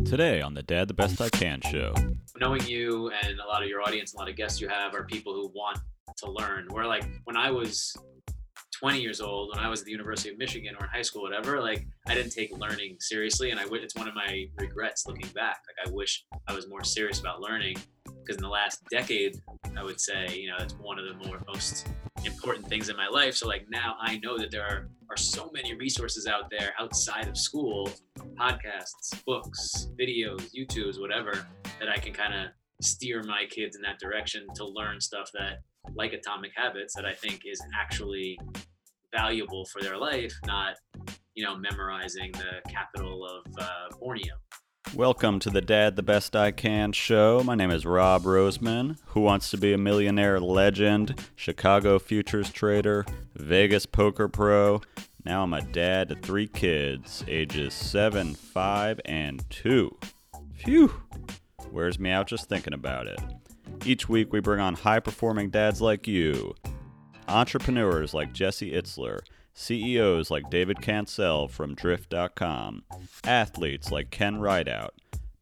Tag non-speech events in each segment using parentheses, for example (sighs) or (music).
Today on the Dad the Best I Can show. knowing you and a lot of your audience, a lot of guests you have are people who want to learn. Where like when I was 20 years old, when I was at the University of Michigan or in high school, whatever, like I didn't take learning seriously, and I w- it's one of my regrets looking back. Like I wish I was more serious about learning because in the last decade, I would say you know that's one of the more most important things in my life. So like now I know that there are are so many resources out there outside of school, podcasts, books, videos, YouTubes, whatever, that I can kind of steer my kids in that direction to learn stuff that like atomic habits that I think is actually valuable for their life, not you know memorizing the capital of uh, Borneo. Welcome to the Dad the Best I Can show. My name is Rob Roseman. Who wants to be a millionaire legend, Chicago futures trader, Vegas poker pro? Now I'm a dad to three kids, ages 7, 5, and 2. Phew! Wears me out just thinking about it. Each week we bring on high performing dads like you, entrepreneurs like Jesse Itzler, CEOs like David Cancel from Drift.com, athletes like Ken Rideout,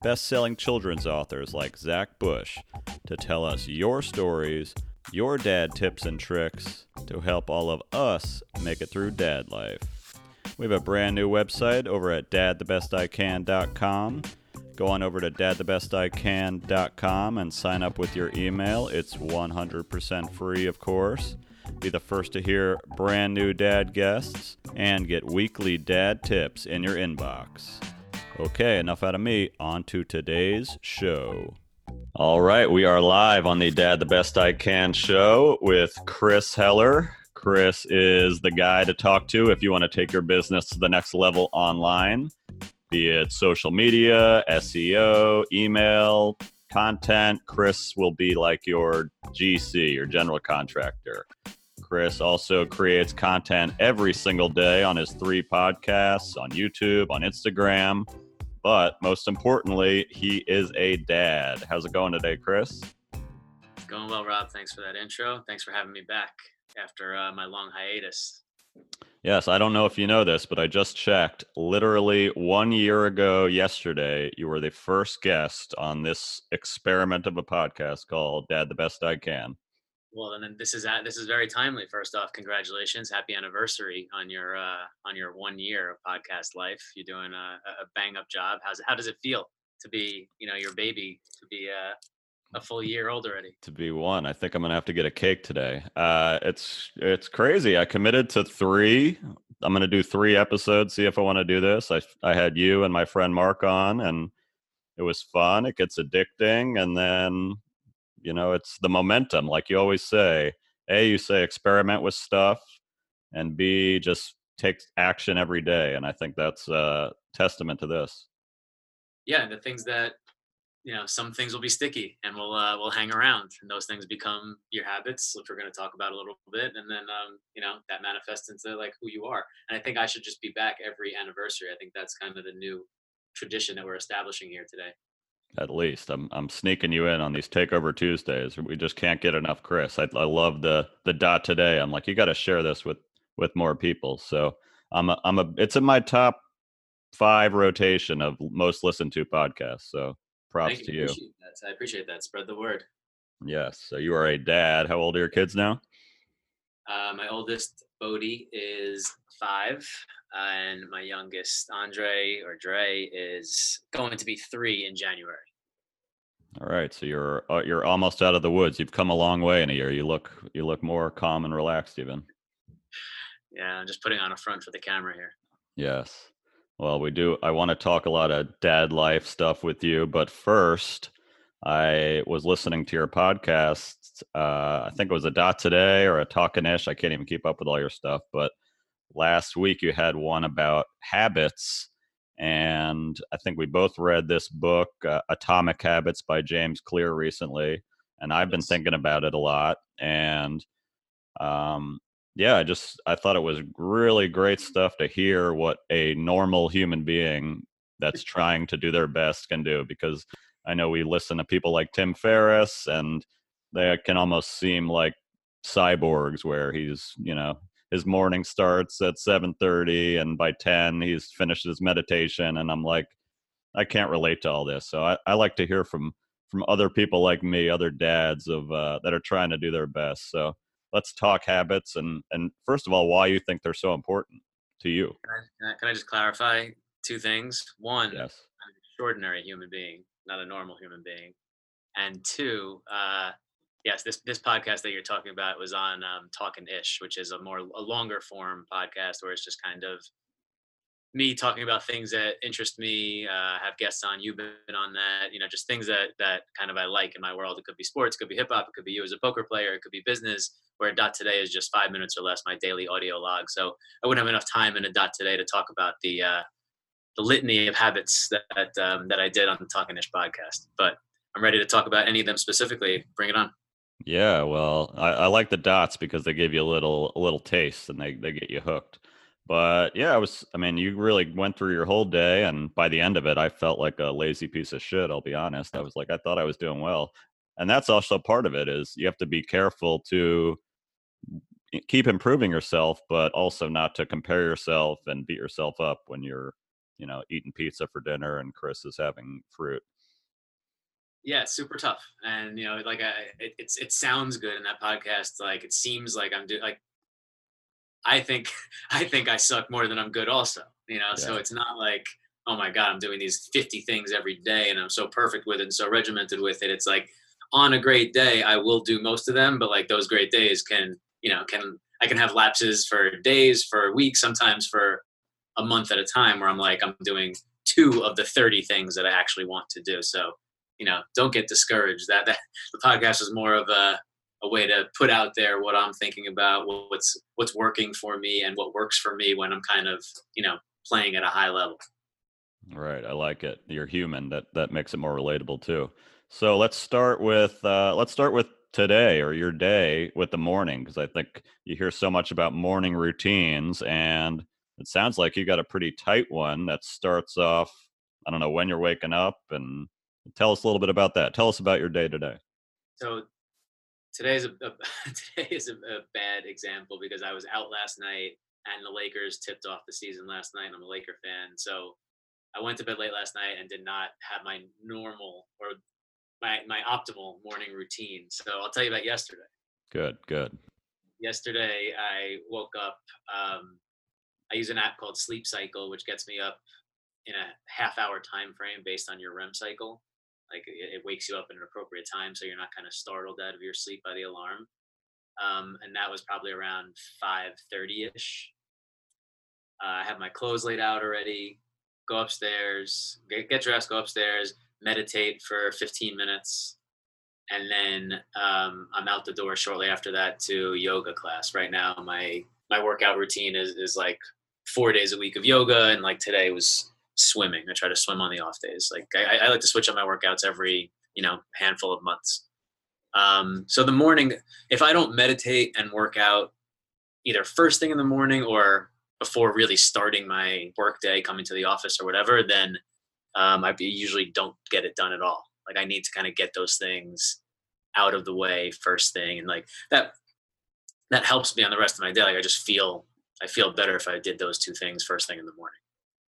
best selling children's authors like Zach Bush to tell us your stories, your dad tips and tricks to help all of us make it through dad life. We have a brand new website over at dadthebestican.com. Go on over to dadthebestican.com and sign up with your email. It's 100% free, of course. Be the first to hear brand new dad guests and get weekly dad tips in your inbox. Okay, enough out of me. On to today's show. All right, we are live on the Dad the Best I Can show with Chris Heller. Chris is the guy to talk to if you want to take your business to the next level online, be it social media, SEO, email, content. Chris will be like your GC, your general contractor. Chris also creates content every single day on his three podcasts, on YouTube, on Instagram. But most importantly, he is a dad. How's it going today, Chris? Going well, Rob. Thanks for that intro. Thanks for having me back after uh, my long hiatus. Yes, I don't know if you know this, but I just checked. Literally one year ago, yesterday, you were the first guest on this experiment of a podcast called Dad the Best I Can. Well, and then this is at, this is very timely. First off, congratulations, happy anniversary on your uh, on your one year of podcast life. You're doing a, a bang up job. How's how does it feel to be you know your baby to be uh, a full year old already? To be one, I think I'm gonna have to get a cake today. Uh, it's it's crazy. I committed to three. I'm gonna do three episodes. See if I want to do this. I I had you and my friend Mark on, and it was fun. It gets addicting, and then you know it's the momentum like you always say a you say experiment with stuff and b just take action every day and i think that's a testament to this. Yeah the things that you know some things will be sticky and will uh, will hang around and those things become your habits which we're going to talk about a little bit and then um, you know that manifests into like who you are and i think i should just be back every anniversary i think that's kind of the new tradition that we're establishing here today at least I'm I'm sneaking you in on these takeover Tuesdays. We just can't get enough Chris. I, I love the the dot today. I'm like you got to share this with with more people. So I'm a, I'm a it's in my top five rotation of most listened to podcasts. So props to you. that. I appreciate that. Spread the word. Yes. So you are a dad. How old are your kids now? Uh, my oldest Bodie is five, and my youngest Andre or Dre is going to be three in January. All right, so you're uh, you're almost out of the woods. You've come a long way in a year. You look you look more calm and relaxed, even. Yeah, I'm just putting on a front for the camera here. Yes. Well, we do. I want to talk a lot of dad life stuff with you, but first, I was listening to your podcast. Uh, I think it was a dot today or a talking ish. I can't even keep up with all your stuff, but last week you had one about habits and i think we both read this book uh, atomic habits by james clear recently and i've been thinking about it a lot and um, yeah i just i thought it was really great stuff to hear what a normal human being that's trying to do their best can do because i know we listen to people like tim ferriss and they can almost seem like cyborgs where he's you know his morning starts at 7:30 and by 10 he's finished his meditation and I'm like I can't relate to all this. So I, I like to hear from from other people like me, other dads of uh, that are trying to do their best. So let's talk habits and and first of all, why you think they're so important to you. Can I, can I, just clarify two things? One, Yes. I'm an extraordinary human being, not a normal human being. And two, uh, yes, this this podcast that you're talking about was on um, Talking Ish, which is a more a longer form podcast where it's just kind of me talking about things that interest me. Uh, have guests on, you've been on that, you know, just things that that kind of I like in my world. It could be sports, it could be hip hop, it could be you as a poker player, it could be business. Where dot today is just five minutes or less, my daily audio log. So I wouldn't have enough time in a dot today to talk about the uh, the litany of habits that um, that I did on the Talking Ish podcast. But I'm ready to talk about any of them specifically. Bring it on. Yeah, well, I, I like the dots because they give you a little a little taste and they, they get you hooked. But yeah, I was I mean, you really went through your whole day and by the end of it I felt like a lazy piece of shit, I'll be honest. I was like I thought I was doing well. And that's also part of it is you have to be careful to keep improving yourself, but also not to compare yourself and beat yourself up when you're, you know, eating pizza for dinner and Chris is having fruit. Yeah, it's super tough, and you know, like I, it, it's it sounds good in that podcast. Like it seems like I'm doing like. I think (laughs) I think I suck more than I'm good. Also, you know, so it's not like oh my god, I'm doing these 50 things every day, and I'm so perfect with it and so regimented with it. It's like on a great day, I will do most of them, but like those great days can you know can I can have lapses for days, for weeks, sometimes for a month at a time, where I'm like I'm doing two of the 30 things that I actually want to do. So you know, don't get discouraged. That, that the podcast is more of a a way to put out there what I'm thinking about, what's what's working for me, and what works for me when I'm kind of you know playing at a high level. Right, I like it. You're human. That that makes it more relatable too. So let's start with uh, let's start with today or your day with the morning because I think you hear so much about morning routines, and it sounds like you got a pretty tight one that starts off. I don't know when you're waking up, and tell us a little bit about that. Tell us about your day today. So today's a, a (laughs) today is a, a bad example because I was out last night and the Lakers tipped off the season last night. I'm a Laker fan, so I went to bed late last night and did not have my normal or my my optimal morning routine. So I'll tell you about yesterday. Good, good. yesterday I woke up. Um, I use an app called Sleep Cycle, which gets me up in a half hour time frame based on your REM cycle. Like it, it wakes you up in an appropriate time, so you're not kind of startled out of your sleep by the alarm. Um, and that was probably around 5:30 ish. Uh, I have my clothes laid out already. Go upstairs, get, get dressed, go upstairs, meditate for 15 minutes, and then um, I'm out the door shortly after that to yoga class. Right now, my my workout routine is is like four days a week of yoga, and like today was swimming. I try to swim on the off days. Like I, I like to switch up my workouts every you know handful of months. Um, so the morning, if I don't meditate and work out either first thing in the morning or before really starting my work day, coming to the office or whatever, then um, I usually don't get it done at all. Like I need to kind of get those things out of the way first thing, and like that that helps me on the rest of my day. Like I just feel I feel better if I did those two things first thing in the morning.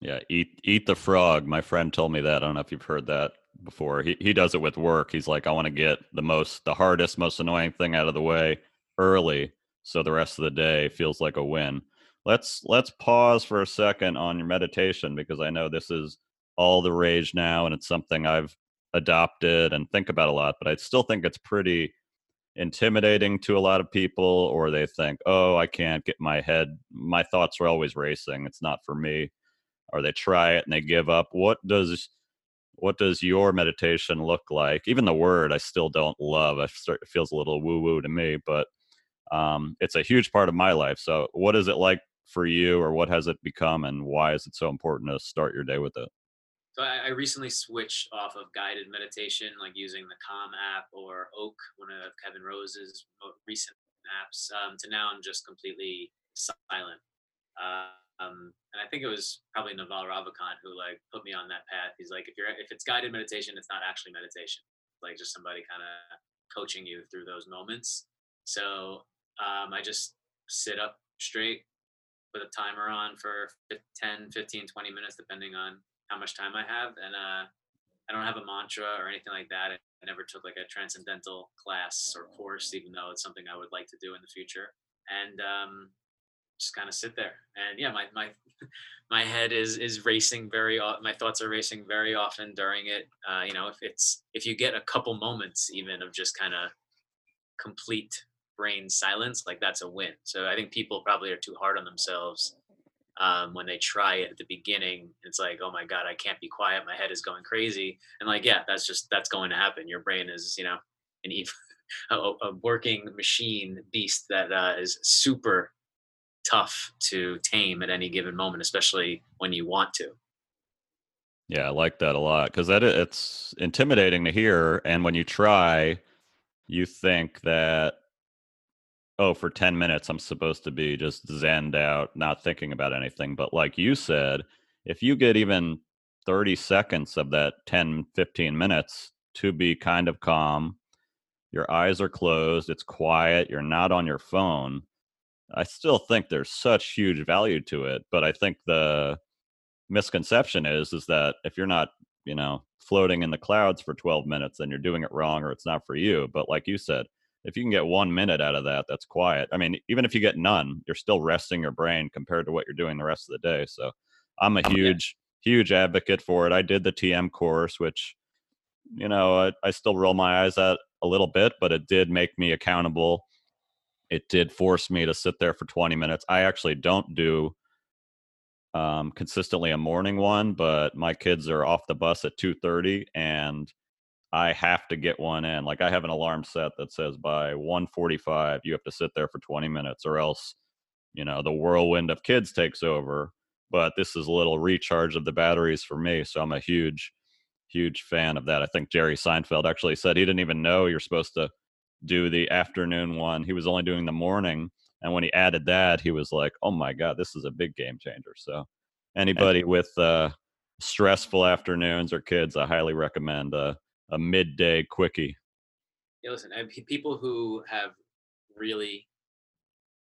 Yeah, eat eat the frog. My friend told me that. I don't know if you've heard that before. He he does it with work. He's like, I want to get the most the hardest, most annoying thing out of the way early so the rest of the day feels like a win. Let's let's pause for a second on your meditation because I know this is all the rage now and it's something I've adopted and think about a lot, but I still think it's pretty intimidating to a lot of people or they think, "Oh, I can't get my head my thoughts are always racing. It's not for me." or they try it and they give up what does what does your meditation look like even the word i still don't love I start, it feels a little woo woo to me but um, it's a huge part of my life so what is it like for you or what has it become and why is it so important to start your day with it So I, I recently switched off of guided meditation, like using the Calm app or Oak, one of Kevin Rose's recent apps, um, to now I'm just completely silent. Uh, um, and I think it was probably Naval Ravikant who like put me on that path. He's like, if you're if it's guided meditation, it's not actually meditation. Like just somebody kind of coaching you through those moments. So um, I just sit up straight, put a timer on for fif- 10, 15, 20 minutes, depending on how much time I have, and uh, I don't have a mantra or anything like that. I never took like a transcendental class or course, even though it's something I would like to do in the future. And um, just kind of sit there. And yeah, my my (laughs) my head is is racing very. My thoughts are racing very often during it. Uh, you know, if it's if you get a couple moments even of just kind of complete brain silence, like that's a win. So I think people probably are too hard on themselves um, when they try it at the beginning. It's like, oh my god, I can't be quiet. My head is going crazy. And like, yeah, that's just that's going to happen. Your brain is, you know, an (laughs) a, a working machine beast that uh, is super tough to tame at any given moment, especially when you want to. Yeah, I like that a lot because that it's intimidating to hear, and when you try, you think that oh, for 10 minutes, I'm supposed to be just zenned out, not thinking about anything. But like you said, if you get even 30 seconds of that 10, 15 minutes to be kind of calm, your eyes are closed, it's quiet, you're not on your phone. I still think there's such huge value to it, but I think the misconception is is that if you're not, you know, floating in the clouds for 12 minutes then you're doing it wrong or it's not for you. But like you said, if you can get one minute out of that, that's quiet. I mean, even if you get none, you're still resting your brain compared to what you're doing the rest of the day. So I'm a oh, huge, huge advocate for it. I did the TM course, which, you know, I, I still roll my eyes at a little bit, but it did make me accountable. It did force me to sit there for 20 minutes. I actually don't do um, consistently a morning one, but my kids are off the bus at 2:30, and I have to get one in. Like I have an alarm set that says by 1:45 you have to sit there for 20 minutes or else, you know, the whirlwind of kids takes over. But this is a little recharge of the batteries for me, so I'm a huge huge fan of that. I think Jerry Seinfeld actually said he didn't even know you're supposed to do the afternoon one. He was only doing the morning, and when he added that, he was like, "Oh my god, this is a big game changer." So anybody with uh stressful afternoons or kids, I highly recommend uh a midday quickie. Yeah, listen, people who have really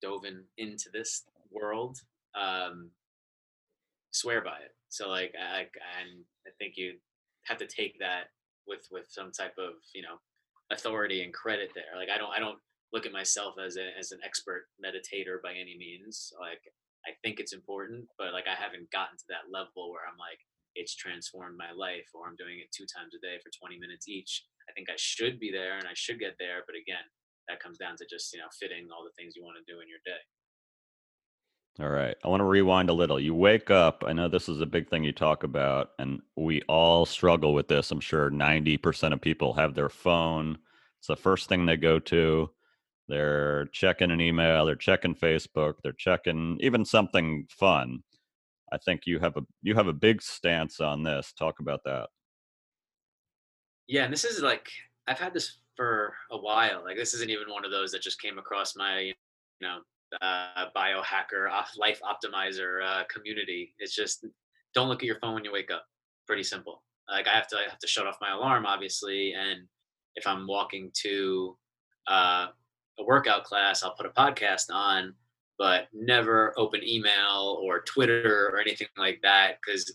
dove in, into this world um, swear by it. So like, I, and I think you have to take that with with some type of you know authority and credit there. Like I don't I don't look at myself as a, as an expert meditator by any means. Like I think it's important, but like I haven't gotten to that level where I'm like, it's transformed my life or i'm doing it two times a day for 20 minutes each i think i should be there and i should get there but again that comes down to just you know fitting all the things you want to do in your day. All right i want to rewind a little. You wake up i know this is a big thing you talk about and we all struggle with this i'm sure 90% of people have their phone it's the first thing they go to they're checking an email they're checking facebook they're checking even something fun I think you have a you have a big stance on this. Talk about that. Yeah, and this is like I've had this for a while. Like this isn't even one of those that just came across my you know uh, biohacker life optimizer uh, community. It's just don't look at your phone when you wake up. Pretty simple. Like I have to I have to shut off my alarm obviously, and if I'm walking to uh, a workout class, I'll put a podcast on but never open email or Twitter or anything like that because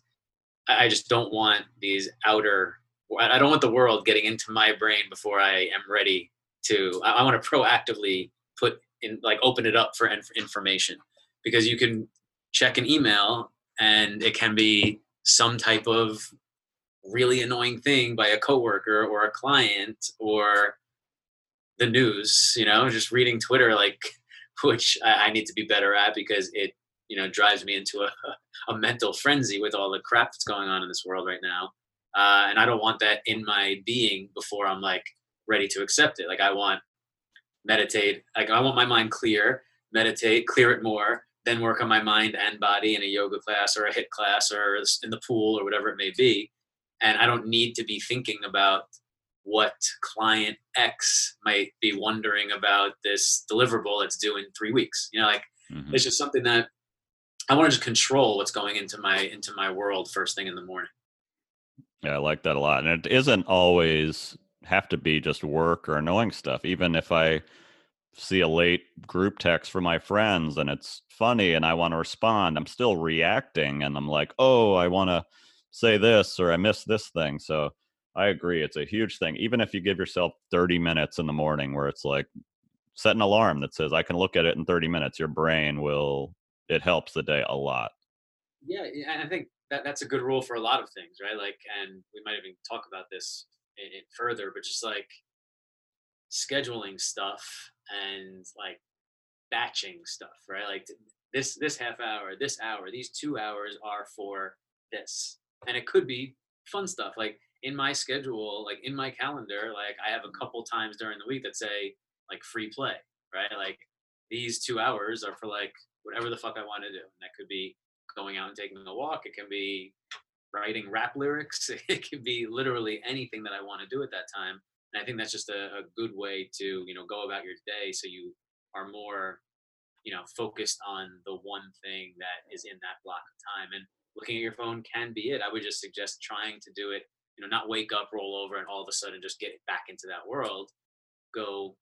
I just don't want these outer. I don't want the world getting into my brain before I am ready to. I, want to proactively put in, like, open it up for information because you can check an email and it can be some type of really annoying thing by a coworker or a client or the news. You know, just reading Twitter like (laughs) which I, I need to be better at because it you know drives me into a, (laughs) a mental frenzy with all the crap that's going on in this world right now. Uh, and i don't want that in my being before i'm like ready to accept it. Like i want meditate like i want my mind clear meditate clear it more then work on my mind and body in a yoga class or a HIIT class or in the pool or whatever it may be. And i don't need to be thinking about what client X might be wondering about this deliverable that's due in three weeks. You know, like mm-hmm. it's just something that I want to just control what's going into my into my world first thing in the morning. Yeah, I like that a lot. And it isn't always have to be just work or annoying stuff. Even if I see a late group text from my friends and it's funny and I want to respond, I'm still reacting and I'm like, oh, I want to say this or I miss this thing. So I agree. It's a huge thing. Even if you give yourself 30 minutes in the morning where it's like set an alarm that says I can look at it in 30 minutes, your brain will it helps the day a lot. Yeah, I think that that's a good rule for a lot of things, right? Like and we might even talk about this in, in further, but just like scheduling stuff and like batching stuff, right? Like this this half hour, this hour, these 2 hours are for this. And it could be fun stuff like in my schedule, like in my calendar, like I have a mm-hmm. couple times during the week that say like free play, right? Like these two hours are for like whatever the fuck I want to do. And that could be going out and taking a walk. It can be writing rap lyrics. (laughs) It can be literally anything that I want to do at that time. And I think that's just a, a good way to, you know, go about your day so you are more, you know, focused on the one thing that is in that block of time. And looking at your phone can be it. I would just suggest trying to do it, you know, not wake up, roll over, and all of a sudden just get back into that world. Go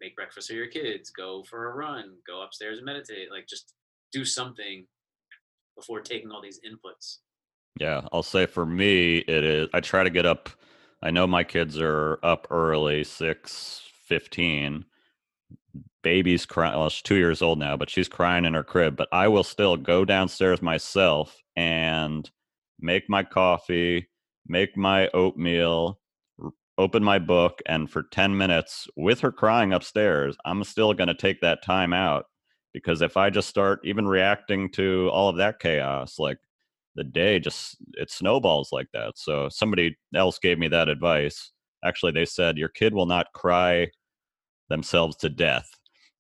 make breakfast for your kids, go for a run, go upstairs and meditate. Like just do something before taking all these inputs. Yeah, I'll say for me, it is. I try to get up. I know my kids are up early, six fifteen. Baby's crying. Well, she's two years old now, but she's crying in her crib. But I will still go downstairs myself and make my coffee, make my oatmeal, open my book, and for ten minutes with her crying upstairs, I'm still going to take that time out because if I just start even reacting to all of that chaos, like the day just it snowballs like that. So somebody else gave me that advice. Actually, they said your kid will not cry themselves to death.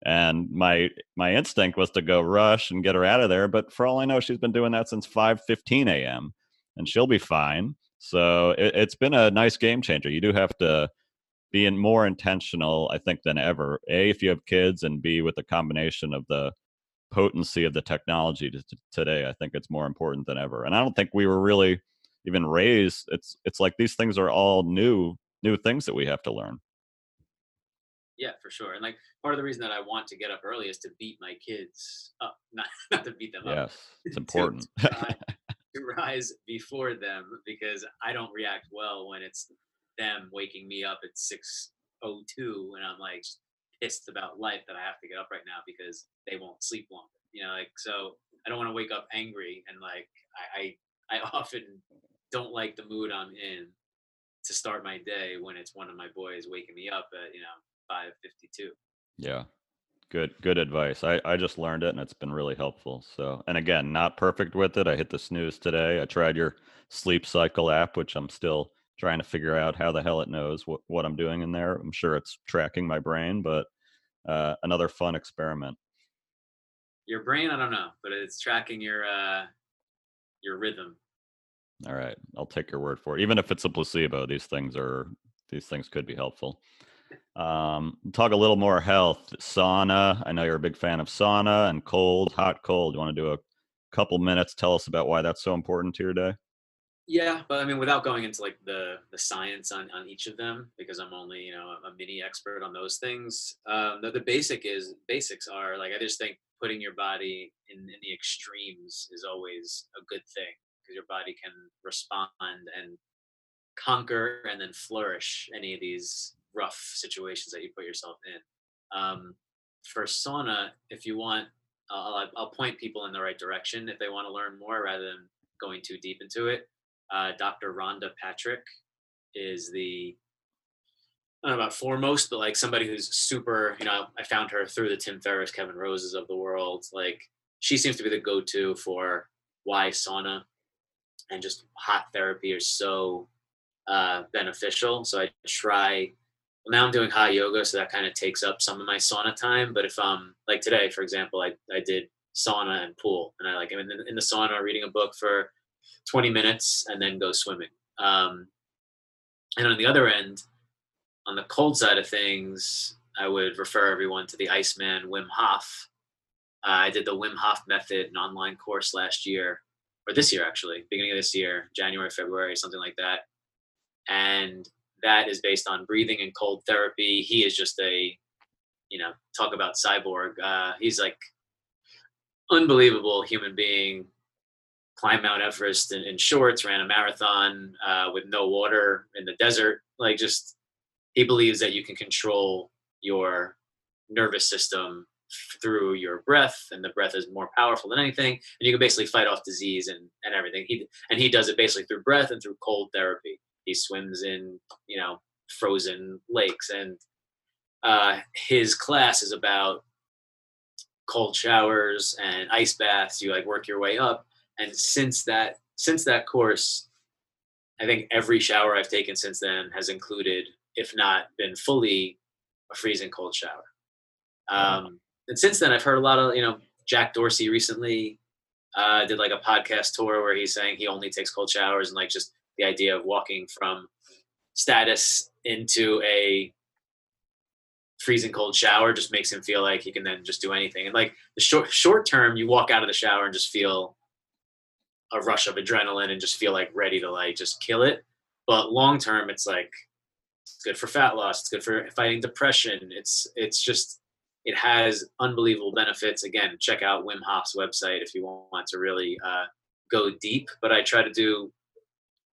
And my my instinct was to go rush and get her out of there, but for all I know, she's been doing that since 5:15 a.m. and she'll be fine. So it, it's been a nice game changer. You do have to be in more intentional, I think, than ever. A, if you have kids, and B, with the combination of the potency of the technology to, to today, I think it's more important than ever. And I don't think we were really even raised. It's it's like these things are all new new things that we have to learn. Yeah, for sure. And like part of the reason that I want to get up early is to beat my kids up, not (laughs) not to beat them yes, up. Yes, it's (laughs) important. To, (laughs) rise, before them because I don't react well when it's them waking me up at six oh two and I'm like pissed about life that I have to get up right now because they won't sleep longer. You know, like so I don't want to wake up angry and like I, I I (laughs) often don't like the mood I'm in to start my day when it's one of my boys waking me up at, you know, five fifty two. Yeah. Good good advice. I, I just learned it and it's been really helpful. So and again, not perfect with it. I hit the snooze today. I tried your sleep cycle app, which I'm still trying to figure out how the hell it knows what, what I'm doing in there. I'm sure it's tracking my brain, but uh, another fun experiment. Your brain, I don't know, but it's tracking your uh, your rhythm. All right, I'll take your word for it. Even if it's a placebo, these things are these things could be helpful. Um, talk a little more health. Sauna. I know you're a big fan of sauna and cold, hot, cold. You want to do a couple minutes? Tell us about why that's so important to your day. Yeah, but I mean, without going into like the the science on on each of them, because I'm only you know a mini expert on those things. Um, the, the basic is basics are like I just think putting your body in, in the extremes is always a good thing because your body can respond and conquer and then flourish any of these rough situations that you put yourself in. Um, for sauna, if you want, I'll, I'll point people in the right direction if they want to learn more rather than going too deep into it uh, Dr. Rhonda Patrick is the I don't know about foremost, but like somebody who's super, you know, I found her through the Tim Ferriss, Kevin Roses of the world. Like she seems to be the go-to for why sauna and just hot therapy are so uh, beneficial. So I try. Now I'm doing hot yoga, so that kind of takes up some of my sauna time. But if um like today, for example, I I did sauna and pool, and I like I'm in the, in the sauna reading a book for 20 minutes and then go swimming. Um, and on the other end, on the cold side of things, I would refer everyone to the Iceman Wim Hof. Uh, I did the Wim Hof method, an online course last year, or this year actually, beginning of this year, January, February, something like that. And that is based on breathing and cold therapy. He is just a, you know, talk about cyborg. Uh, he's like unbelievable human being, climbed Mount Everest in, in shorts, ran a marathon uh, with no water in the desert. Like, just he believes that you can control your nervous system through your breath and the breath is more powerful than anything and you can basically fight off disease and, and everything he and he does it basically through breath and through cold therapy he swims in you know frozen lakes. And uh, his class is about cold showers and ice baths. You like work your way up. And since that since that course i think every shower i've taken since then has included if not been fully a freezing cold shower. Um, and since then i've heard a lot of you know jack dorsey recently uh, did like a podcast tour where he's saying he only takes cold showers and like just the idea of walking from status into a freezing cold shower just makes him feel like he can then just do anything. And like the short short term, you walk out of the shower and just feel a rush of adrenaline and just feel like ready to like just kill it. But long term, it's like it's good for fat loss. It's good for fighting depression. It's it's just it has unbelievable benefits. Again, check out Wim Hof's website if you want to really uh, go deep. But I try to do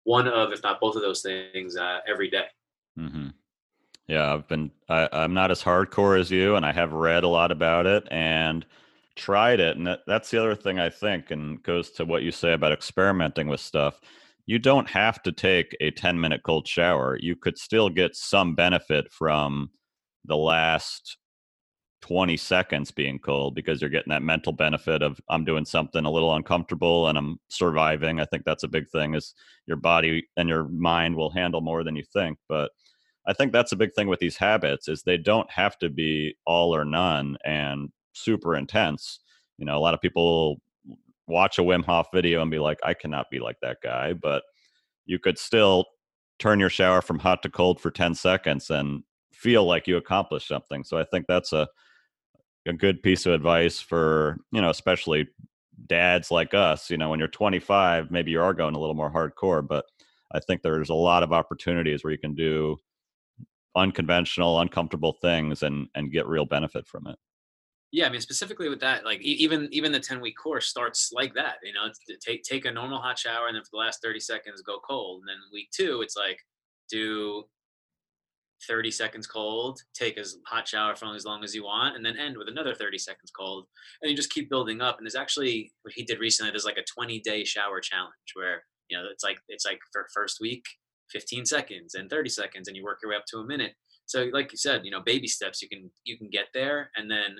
one of, if not both of those things, uh, every day. Mm-hmm. Yeah, I've been. I, I'm not as hardcore as you, and I have read a lot about it and tried it. And that, that's the other thing I think, and goes to what you say about experimenting with stuff. You don't have to take a 10 minute cold shower. You could still get some benefit from the last 20 seconds being cold because you're getting that mental benefit of I'm doing something a little uncomfortable and I'm surviving. I think that's a big thing is your body and your mind will handle more than you think. But I think that's a big thing with these habits is they don't have to be all or none and super intense. You know, a lot of people watch a Wim Hof video and be like, I cannot be like that guy. But you could still turn your shower from hot to cold for 10 seconds and feel like you accomplished something. So I think that's a a good piece of advice for you know especially dads like us you know when you're 25 maybe you are going a little more hardcore but i think there's a lot of opportunities where you can do unconventional uncomfortable things and and get real benefit from it. Yeah i mean specifically with that like even even the 10 week course starts like that you know take take a normal hot shower and then for the last 30 seconds go cold and then week two it's like do 30 seconds cold, take a hot shower for as long as you want, and then end with another 30 seconds cold. And you just keep building up. And there's actually what he did recently, there's like a 20 day shower challenge where, you know, it's like it's like for first week, 15 seconds and 30 seconds, and you work your way up to a minute. So like you said, you know, baby steps you can you can get there. And then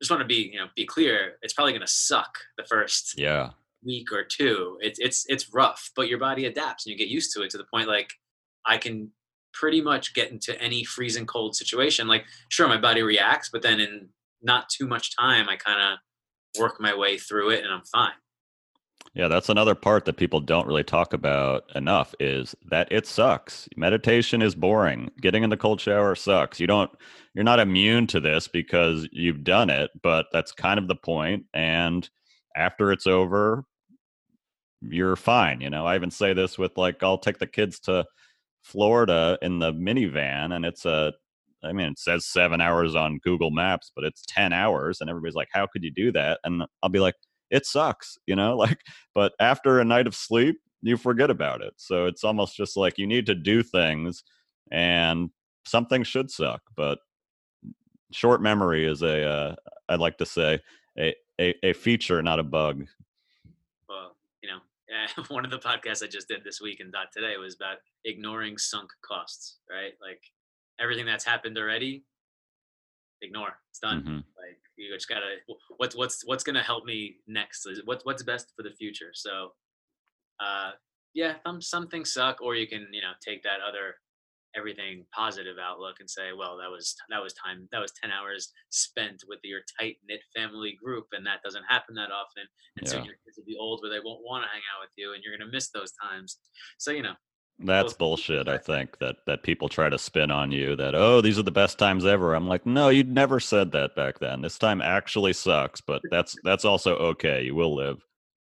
just want to be, you know, be clear, it's probably gonna suck the first yeah week or two. It's it's it's rough, but your body adapts and you get used to it to the point like I can pretty much get into any freezing cold situation. Like, sure, my body reacts, but then in not too much time, I kind of work my way through it and I'm fine. Yeah, that's another part that people don't really talk about enough is that it sucks. Meditation is boring. Getting in the cold shower sucks. You don't you're not immune to this because you've done it, but that's kind of the point and after it's over you're fine, you know. I even say this with like I'll take the kids to Florida in the minivan, and it's a I mean, it says seven hours on Google Maps, but it's 10 hours. And everybody's like, how could you do that? And I'll be like, it sucks, you know, (laughs) like, but after a night of sleep, you forget about it. So it's almost just like you need to do things and something should suck. But short memory is a, uh, I'd like to say, a, a, a feature, not a bug. Know, (laughs) one of the podcasts I just did this week and dot today was about ignoring sunk costs, right? Like everything that's happened already, ignore. It's done. Mm-hmm. Like you just gotta what's what's what's gonna help me next? What what's best for the future? So uh yeah, some some things suck, or you can, you know, take that other everything positive outlook and say, well, that was that was time that was ten hours spent with your tight knit family group, and that doesn't happen that often. And yeah. soon your kids will be old where they won't want to hang out with you, and you're gonna miss those times. So you know. That's bullshit. I think that that people try to spin on you that oh these are the best times ever. I'm like no, you'd never said that back then. This time actually sucks, but that's that's also okay. You will live.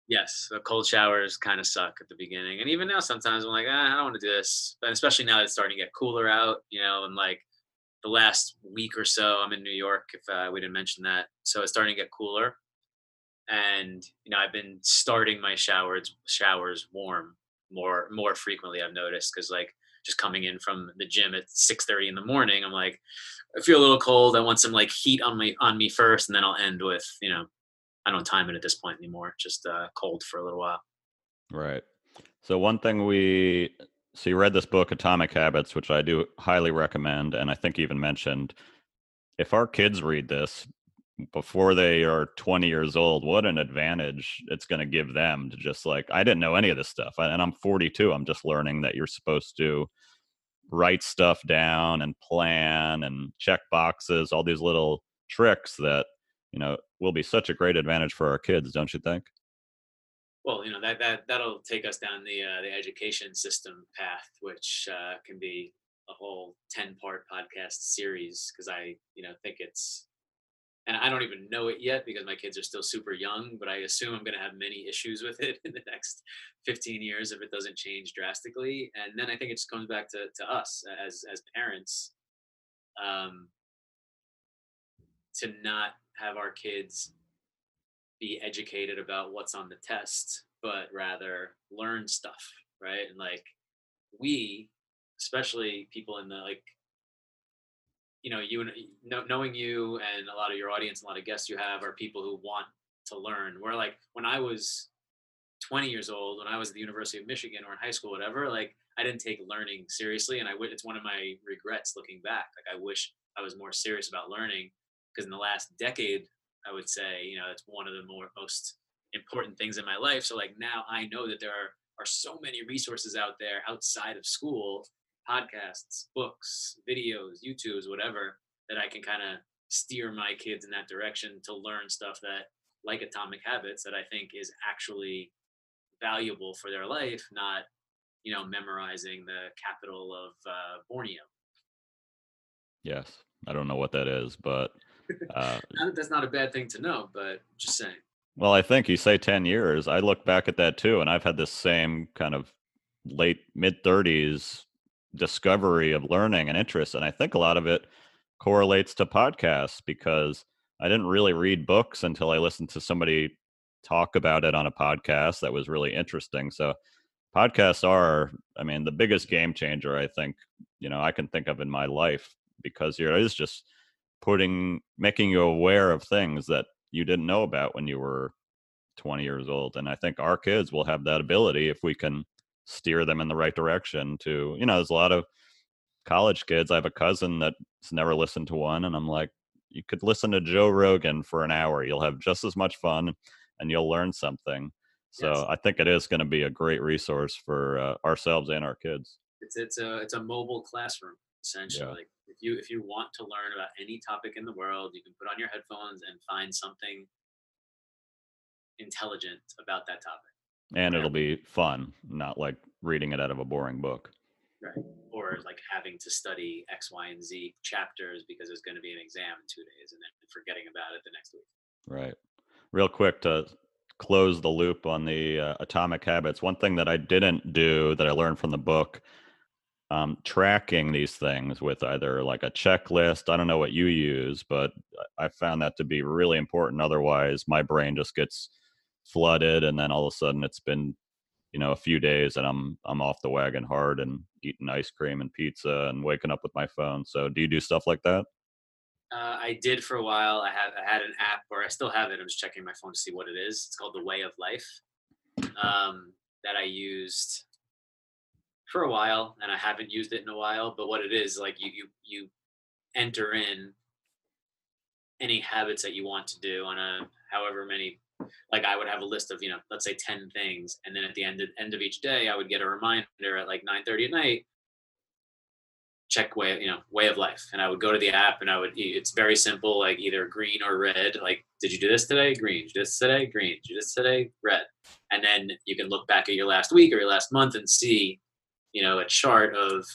Yes, the cold showers kind of suck at the beginning, and even now sometimes I'm like, ah, I don't want to do this. But especially now that it's starting to get cooler out, you know, and like the last week or so, I'm in New York. If uh, we didn't mention that, so it's starting to get cooler. and you know I've been starting my showers showers warm more more frequently. I've noticed because like just coming in from the gym at 6:30 in the morning, I'm like I feel a little cold. I want some like heat on me on me first, and then I'll end with you know I don't time it at this point anymore. Just uh, cold for a little while. Right. So one thing we so you read this book Atomic Habits, which I do highly recommend, and I think even mentioned if our kids read this before they are 20 years old, what an advantage it's going to give them to just like, I didn't know any of this stuff. And I'm 42. I'm just learning that you're supposed to write stuff down and plan and check boxes, all these little tricks that, you know, will be such a great advantage for our kids, don't you think? Well, you know that that that'll take us down the uh, the education system path, which uh, can be a whole ten part podcast series because I you know think it's and I don't even know it yet because my kids are still super young, but I assume I'm going to have many issues with it (laughs) in the next 15 years if it doesn't change drastically. And then I think it just comes back to, to us as, as parents um, to not have our kids be educated about what's on the test, but rather learn stuff, right? And like we, especially people in the like you know you and knowing you and a lot of your audience a lot of guests you have are people who want to learn where like when i was 20 years old when i was at the university of michigan or in high school whatever like i didn't take learning seriously and i it's one of my regrets looking back like i wish i was more serious about learning because in the last decade i would say you know it's one of the more most important things in my life so like now i know that there are are so many resources out there outside of school podcasts, books, videos, YouTubes, whatever, that I can kind of steer my kids in that direction to learn stuff that, like Atomic Habits, that I think is actually valuable for their life, not, you know, memorizing the capital of uh, Borneo. Yes. I don't know what that is, but. Uh, (laughs) that's not a bad thing to know, but just saying. Well, I think you say 10 years. I look back at that too, and I've had this same kind of late mid 30s discovery of learning and interest. And I think a lot of it correlates to podcasts because I didn't really read books until I listened to somebody talk about it on a podcast that was really interesting. So podcasts are, I mean, the biggest game changer I think, you know, I can think of in my life because it is just putting making you aware of things that you didn't know about when you were 20 years old. And I think our kids will have that ability if we can steer them in the right direction to you know there's a lot of college kids i have a cousin that's never listened to one and i'm like you could listen to joe rogan for an hour you'll have just as much fun and you'll learn something so yes. i think it is going to be a great resource for uh, ourselves and our kids it's it's a it's a mobile classroom essentially yeah. like if you if you want to learn about any topic in the world you can put on your headphones and find something intelligent about that topic and it'll be fun, not like reading it out of a boring book. Right. Or like having to study X, Y, and Z chapters because there's going to be an exam in two days and then forgetting about it the next week. Right. Real quick to close the loop on the uh, atomic habits, one thing that I didn't do that I learned from the book um, tracking these things with either like a checklist. I don't know what you use, but I found that to be really important. Otherwise, my brain just gets flooded and then all of a sudden it's been you know a few days and i'm i'm off the wagon hard and eating ice cream and pizza and waking up with my phone so do you do stuff like that uh, i did for a while i had i had an app or i still have it i'm just checking my phone to see what it is it's called the way of life um, that i used for a while and i haven't used it in a while but what it is like you you you enter in any habits that you want to do on a however many like I would have a list of, you know, let's say 10 things. And then at the end of, end of each day, I would get a reminder at like 9 30 at night, check way, you know, way of life. And I would go to the app and I would, it's very simple, like either green or red. Like, did you do this today? Green. Did you this today? Green. Did you this today? Red. And then you can look back at your last week or your last month and see, you know, a chart of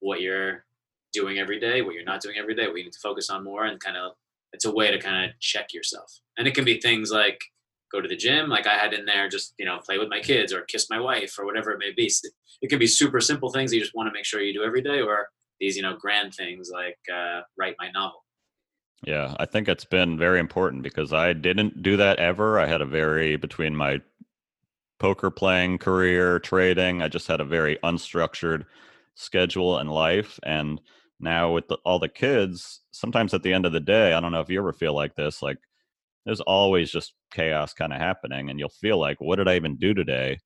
what you're doing every day, what you're not doing every day, what you need to focus on more and kind of, it's a way to kind of check yourself. And it can be things like, go to the gym like i had in there just you know play with my kids or kiss my wife or whatever it may be it can be super simple things you just want to make sure you do every day or these you know grand things like uh, write my novel Yeah, I think it's been very important because I didn't do that ever. I had a very between my poker playing career, trading, I just had a very unstructured schedule and life and now with the, all the kids, sometimes at the end of the day, I don't know if you ever feel like this, like there's always just chaos kind of happening and you'll feel like what did I even do today?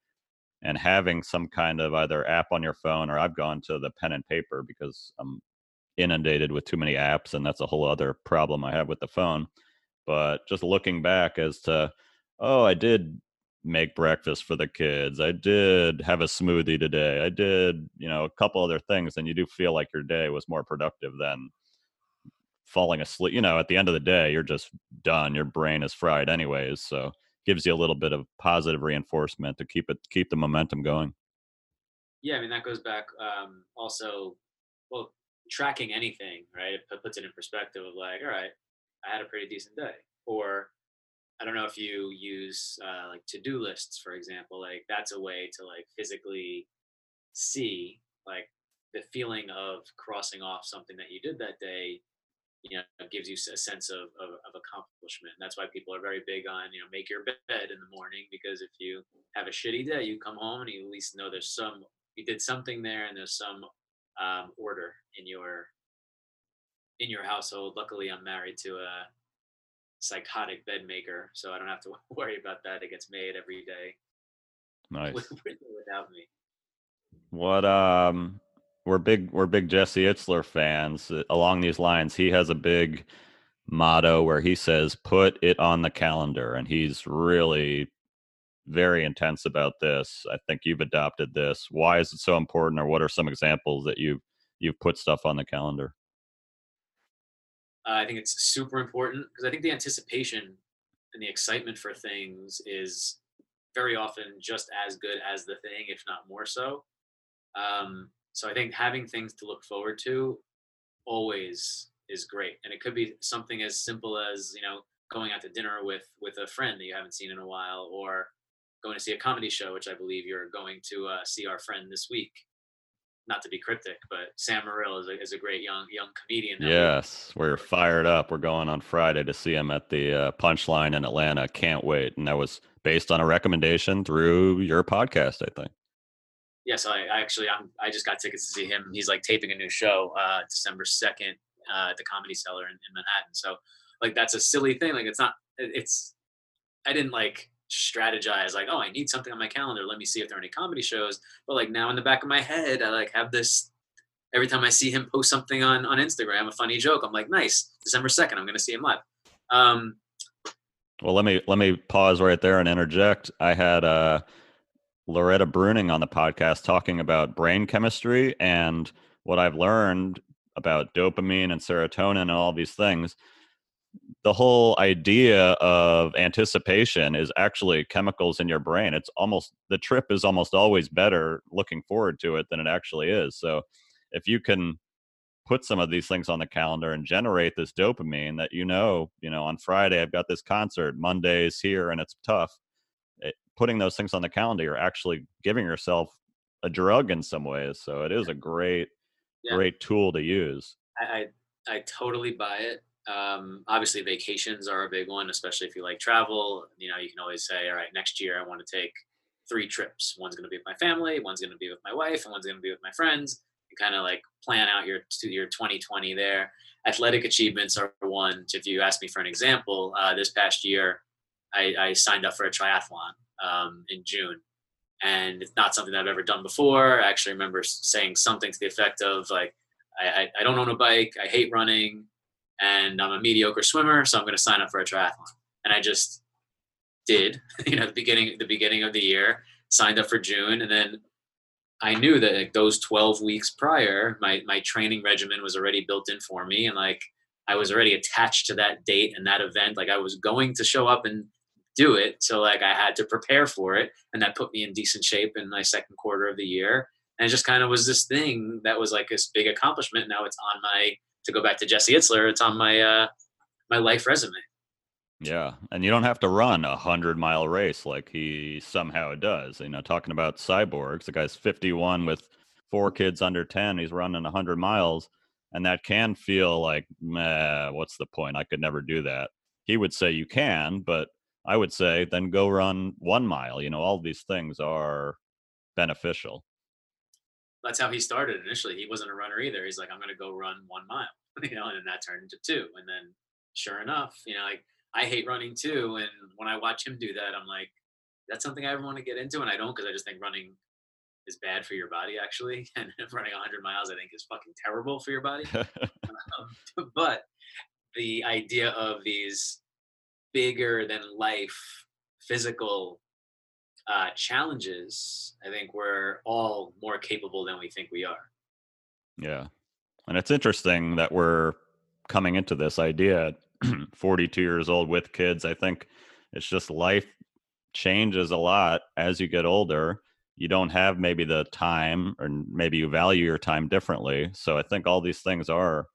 And having some kind of either app on your phone or I've gone to the pen and paper because I'm inundated with too many apps and that's a whole other problem i have with the phone but just looking back as to oh i did make breakfast for the kids i did have a smoothie today i did you know a couple other things and you do feel like your day was more productive than falling asleep you know at the end of the day you're just done your brain is fried anyways so gives you a little bit of positive reinforcement to keep it keep the momentum going yeah i mean that goes back um also well tracking anything, right? It puts it in perspective of like, all right, I had a pretty decent day. Or I don't know if you use uh, like to do lists, for example. Like that's a way to like physically see like the feeling of crossing off something that you did that day. You know, gives you a sense of, of, of accomplishment. And that's why people are very big on you know make your bed in the morning because if you have a shitty day, you come home and you at least know there's some you did something there and there's some um, order in your in your household. Luckily, I'm married to a psychotic bed maker, so I don't have to (laughs) worry about that. It gets made every day. (laughs) Nice. Without me. What um we're big we're big Jesse Itzler fans. Uh, along these lines, he has a big motto where he says put it on the calendar and he's really very intense about this. I think you've adopted this. Why is it so important, or what are some examples that you've you've put stuff on the calendar? Uh, I think it's super important because I think the anticipation and the excitement for things is very often just as good as the thing, if not more so. Um, so I think having things to look forward to always is great, and it could be something as simple as you know going out to dinner with with a friend that you haven't seen in a while, or going to see a comedy show, which I believe you're going to uh, see our friend this week. Not to be cryptic, but Sam Morril is a, is a great young young comedian. Yes, we, are fired up. We're going on Friday to see him at the uh, Punchline in Atlanta. Can't wait. And that was based on a recommendation through your podcast, I think. Yes, I, I actually I'm, I just got tickets to see him. He's like taping a new show uh, December second uh, at the Comedy Cellar in, in Manhattan. So like that's a silly thing. Like it's not. It's I didn't like strategize like oh i need something on my calendar. Let me see if there are any comedy shows. But like now in the back of my head i like have this every time i see him post something on on instagram a funny joke i'm like nice december 2nd i'm going to see him live. Um well let me let me pause right there and interject. I had uh loretta breuning on the podcast talking about brain chemistry and what i've learned about dopamine and serotonin and all these things the whole idea of anticipation is actually chemicals in your brain. It's almost the trip is almost always better looking forward to it than it actually is. So if you can put some of these things on the calendar and generate this dopamine that you know, you know, on Friday I've got this concert, Monday's here and it's tough. It, putting those things on the calendar, you're actually giving yourself a drug in some ways. So it is a great, yeah. great tool to use. I, I, I totally buy it um, obviously, vacations are a big one, especially if you like travel. You know, you can always say, all right, next year I want to take three trips. One's going to be with my family, one's going to be with my wife, and one's going to be with my friends. You kind of like plan out your your 2020 there. Athletic achievements are one. If you ask me for an example, uh, this past year I, I, signed up for a triathlon um, in June, and it's not something that I've ever done before. I actually remember saying something to the effect of like, I, I, I don't own a bike. I hate running and I'm a mediocre swimmer, so I'm going to sign up for a triathlon. And I just did, (laughs) you know, the beginning the beginning of the year, signed up for June, and then I knew that like, those 12 weeks prior, my my training regimen was already built in for me, and like I was already attached to that date and that event. Like I was going to show up and do it, so like I had to prepare for it, and that put me in decent shape in my second quarter of the year. And it just kind of was this thing that was like this big accomplishment. Now it's on my to go back to Jesse Itzler, it's on my uh, my life resume. Yeah, and you don't have to run a hundred mile race like he somehow does. You know, talking about cyborgs, the guy's fifty one with four kids under ten. He's running a hundred miles. And that can feel like, meh, what's the point? I could never do that. He would say you can, but I would say then go run one mile. You know, all these things are beneficial. That's how he started initially. He wasn't a runner either. He's like, I'm going to go run one mile, (laughs) you know, and then that turned into two. And then sure enough, you know, like I hate running too. And when I watch him do that, I'm like, that's something I ever want to get into. And I don't because I just think running is bad for your body actually. (laughs) And (laughs) running 100 miles, I think, is fucking terrible for your body. um, but the idea of these bigger than life physical uh, challenges, I think we're all more capable than we think we are. Yeah. And it's interesting that we're coming into this idea at (clears throat) 42 years old with kids. I think it's just life changes a lot as you get older. You don't have maybe the time, or maybe you value your time differently. So I think all these things are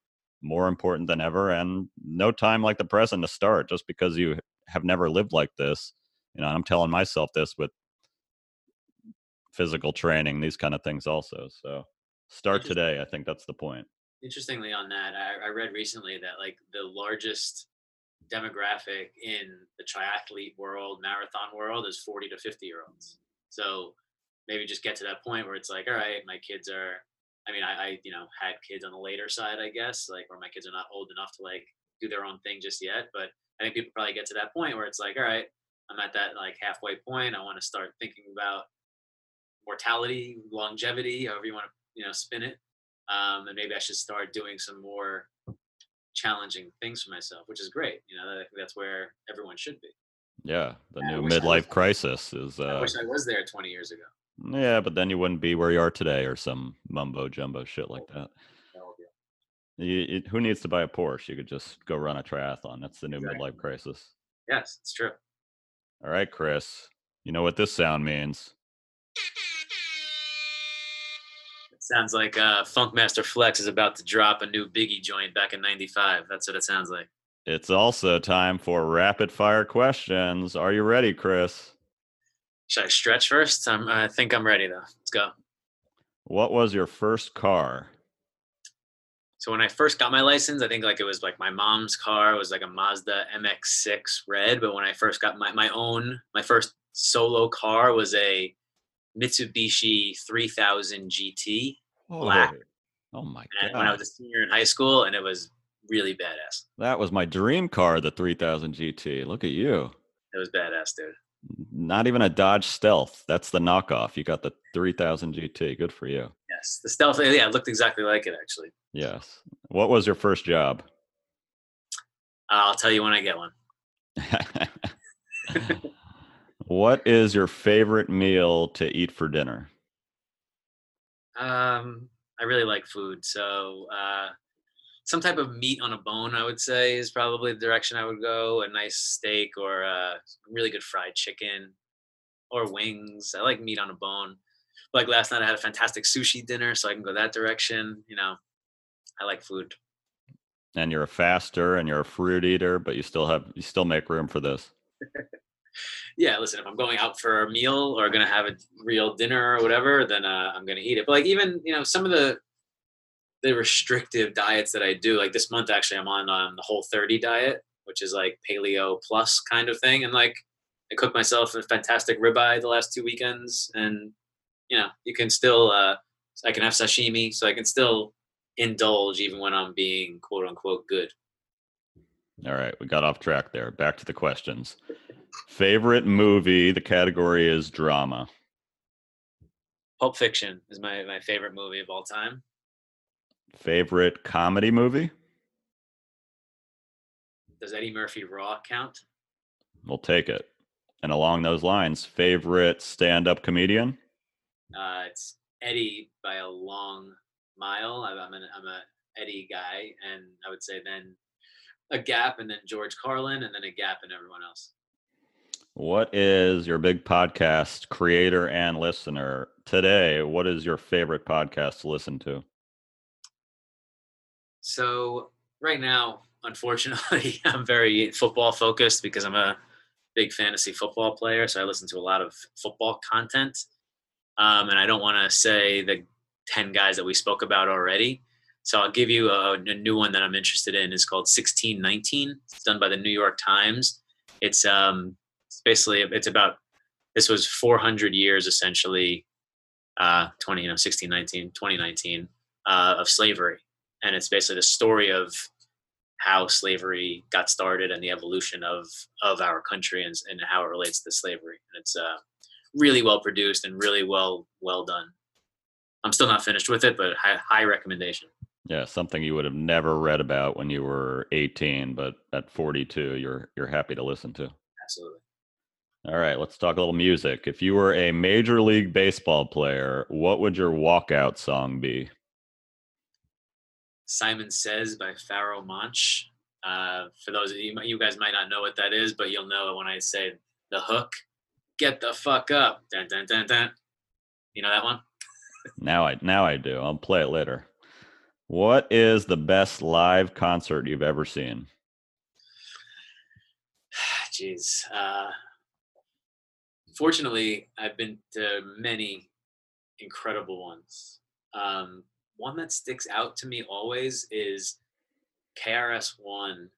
more important than ever, and no time like the present to start just because you have never lived like this. You know, I'm telling myself this with physical training, these kind of things also. So start today. I think that's the point. Interestingly, on that, I, I read recently that like the largest demographic in the triathlete world, marathon world, is 40 to 50 year olds. So maybe just get to that point where it's like, all right, my kids are. I mean, I, I you know had kids on the later side, I guess, like where my kids are not old enough to like do their own thing just yet. But I think people probably get to that point where it's like, all right, I'm at that like halfway point. I want to start thinking about mortality, longevity, however you want to you know spin it, um, and maybe I should start doing some more challenging things for myself, which is great. You know, I think that's where everyone should be. Yeah, the new midlife crisis is. Uh, I wish I was there 20 years ago. Yeah, but then you wouldn't be where you are today, or some mumbo jumbo shit like that. You, you, who needs to buy a Porsche? You could just go run a triathlon. That's the new exactly. midlife crisis. Yes, it's true. All right, Chris. You know what this sound means? Sounds like uh, Funkmaster Flex is about to drop a new Biggie joint back in '95. That's what it sounds like. It's also time for rapid fire questions. Are you ready, Chris? Should I stretch first? I'm, I think I'm ready though. Let's go. What was your first car? So when I first got my license, I think like it was like my mom's car. It was like a Mazda MX-6 red. But when I first got my my own, my first solo car was a Mitsubishi 3000 GT black. Oh, oh my god! When I was a senior in high school, and it was really badass. That was my dream car, the 3000 GT. Look at you. It was badass, dude. Not even a Dodge Stealth. That's the knockoff. You got the 3000 GT. Good for you. Yes, the Stealth. Yeah, it looked exactly like it actually. Yes. What was your first job? I'll tell you when I get one. (laughs) (laughs) What is your favorite meal to eat for dinner? Um, I really like food, so uh, some type of meat on a bone, I would say, is probably the direction I would go. A nice steak or a really good fried chicken or wings. I like meat on a bone. Like last night, I had a fantastic sushi dinner, so I can go that direction. You know, I like food. And you're a faster and you're a fruit eater, but you still have you still make room for this. (laughs) yeah, listen, if I'm going out for a meal or gonna have a real dinner or whatever, then uh, I'm gonna eat it. But like even you know some of the the restrictive diets that I do, like this month actually, I'm on um, the Whole 30 diet, which is like paleo plus kind of thing, and like I cooked myself a fantastic ribeye the last two weekends, and you know you can still uh, I can have sashimi, so I can still indulge even when I'm being quote unquote good. All right, we got off track there. Back to the questions. Favorite movie? The category is drama. Pulp Fiction is my my favorite movie of all time. Favorite comedy movie? Does Eddie Murphy Raw count? We'll take it. And along those lines, favorite stand-up comedian? Uh, it's Eddie by a long mile. I'm an I'm a Eddie guy, and I would say then a gap, and then George Carlin, and then a gap and everyone else. What is your big podcast creator and listener today? What is your favorite podcast to listen to? So, right now, unfortunately, (laughs) I'm very football focused because I'm a big fantasy football player. So, I listen to a lot of football content. Um, and I don't want to say the 10 guys that we spoke about already. So I'll give you a, a, new one that I'm interested in. It's called 1619. It's done by the New York Times. It's um basically it's about this was 400 years essentially, uh 20 you know 1619 2019 uh, of slavery, and it's basically the story of how slavery got started and the evolution of of our country and, and how it relates to slavery. And it's uh, really well produced and really well well done. I'm still not finished with it, but high, high recommendation. Yeah, something you would have never read about when you were 18, but at 42, you're you're happy to listen to. Absolutely. All right, let's talk a little music. If you were a major league baseball player, what would your walkout song be? Simon Says by Pharoahe Monch. Uh, for those of you, you guys might not know what that is, but you'll know it when I say the hook. Get the fuck up. Dun, dun, dun, dun. You know that one? now I now I do. I'll play it later. What is the best live concert you've ever seen? (sighs) Jeez. Uh, fortunately, I've been to many incredible ones. Um, one that sticks out to me always is KRS One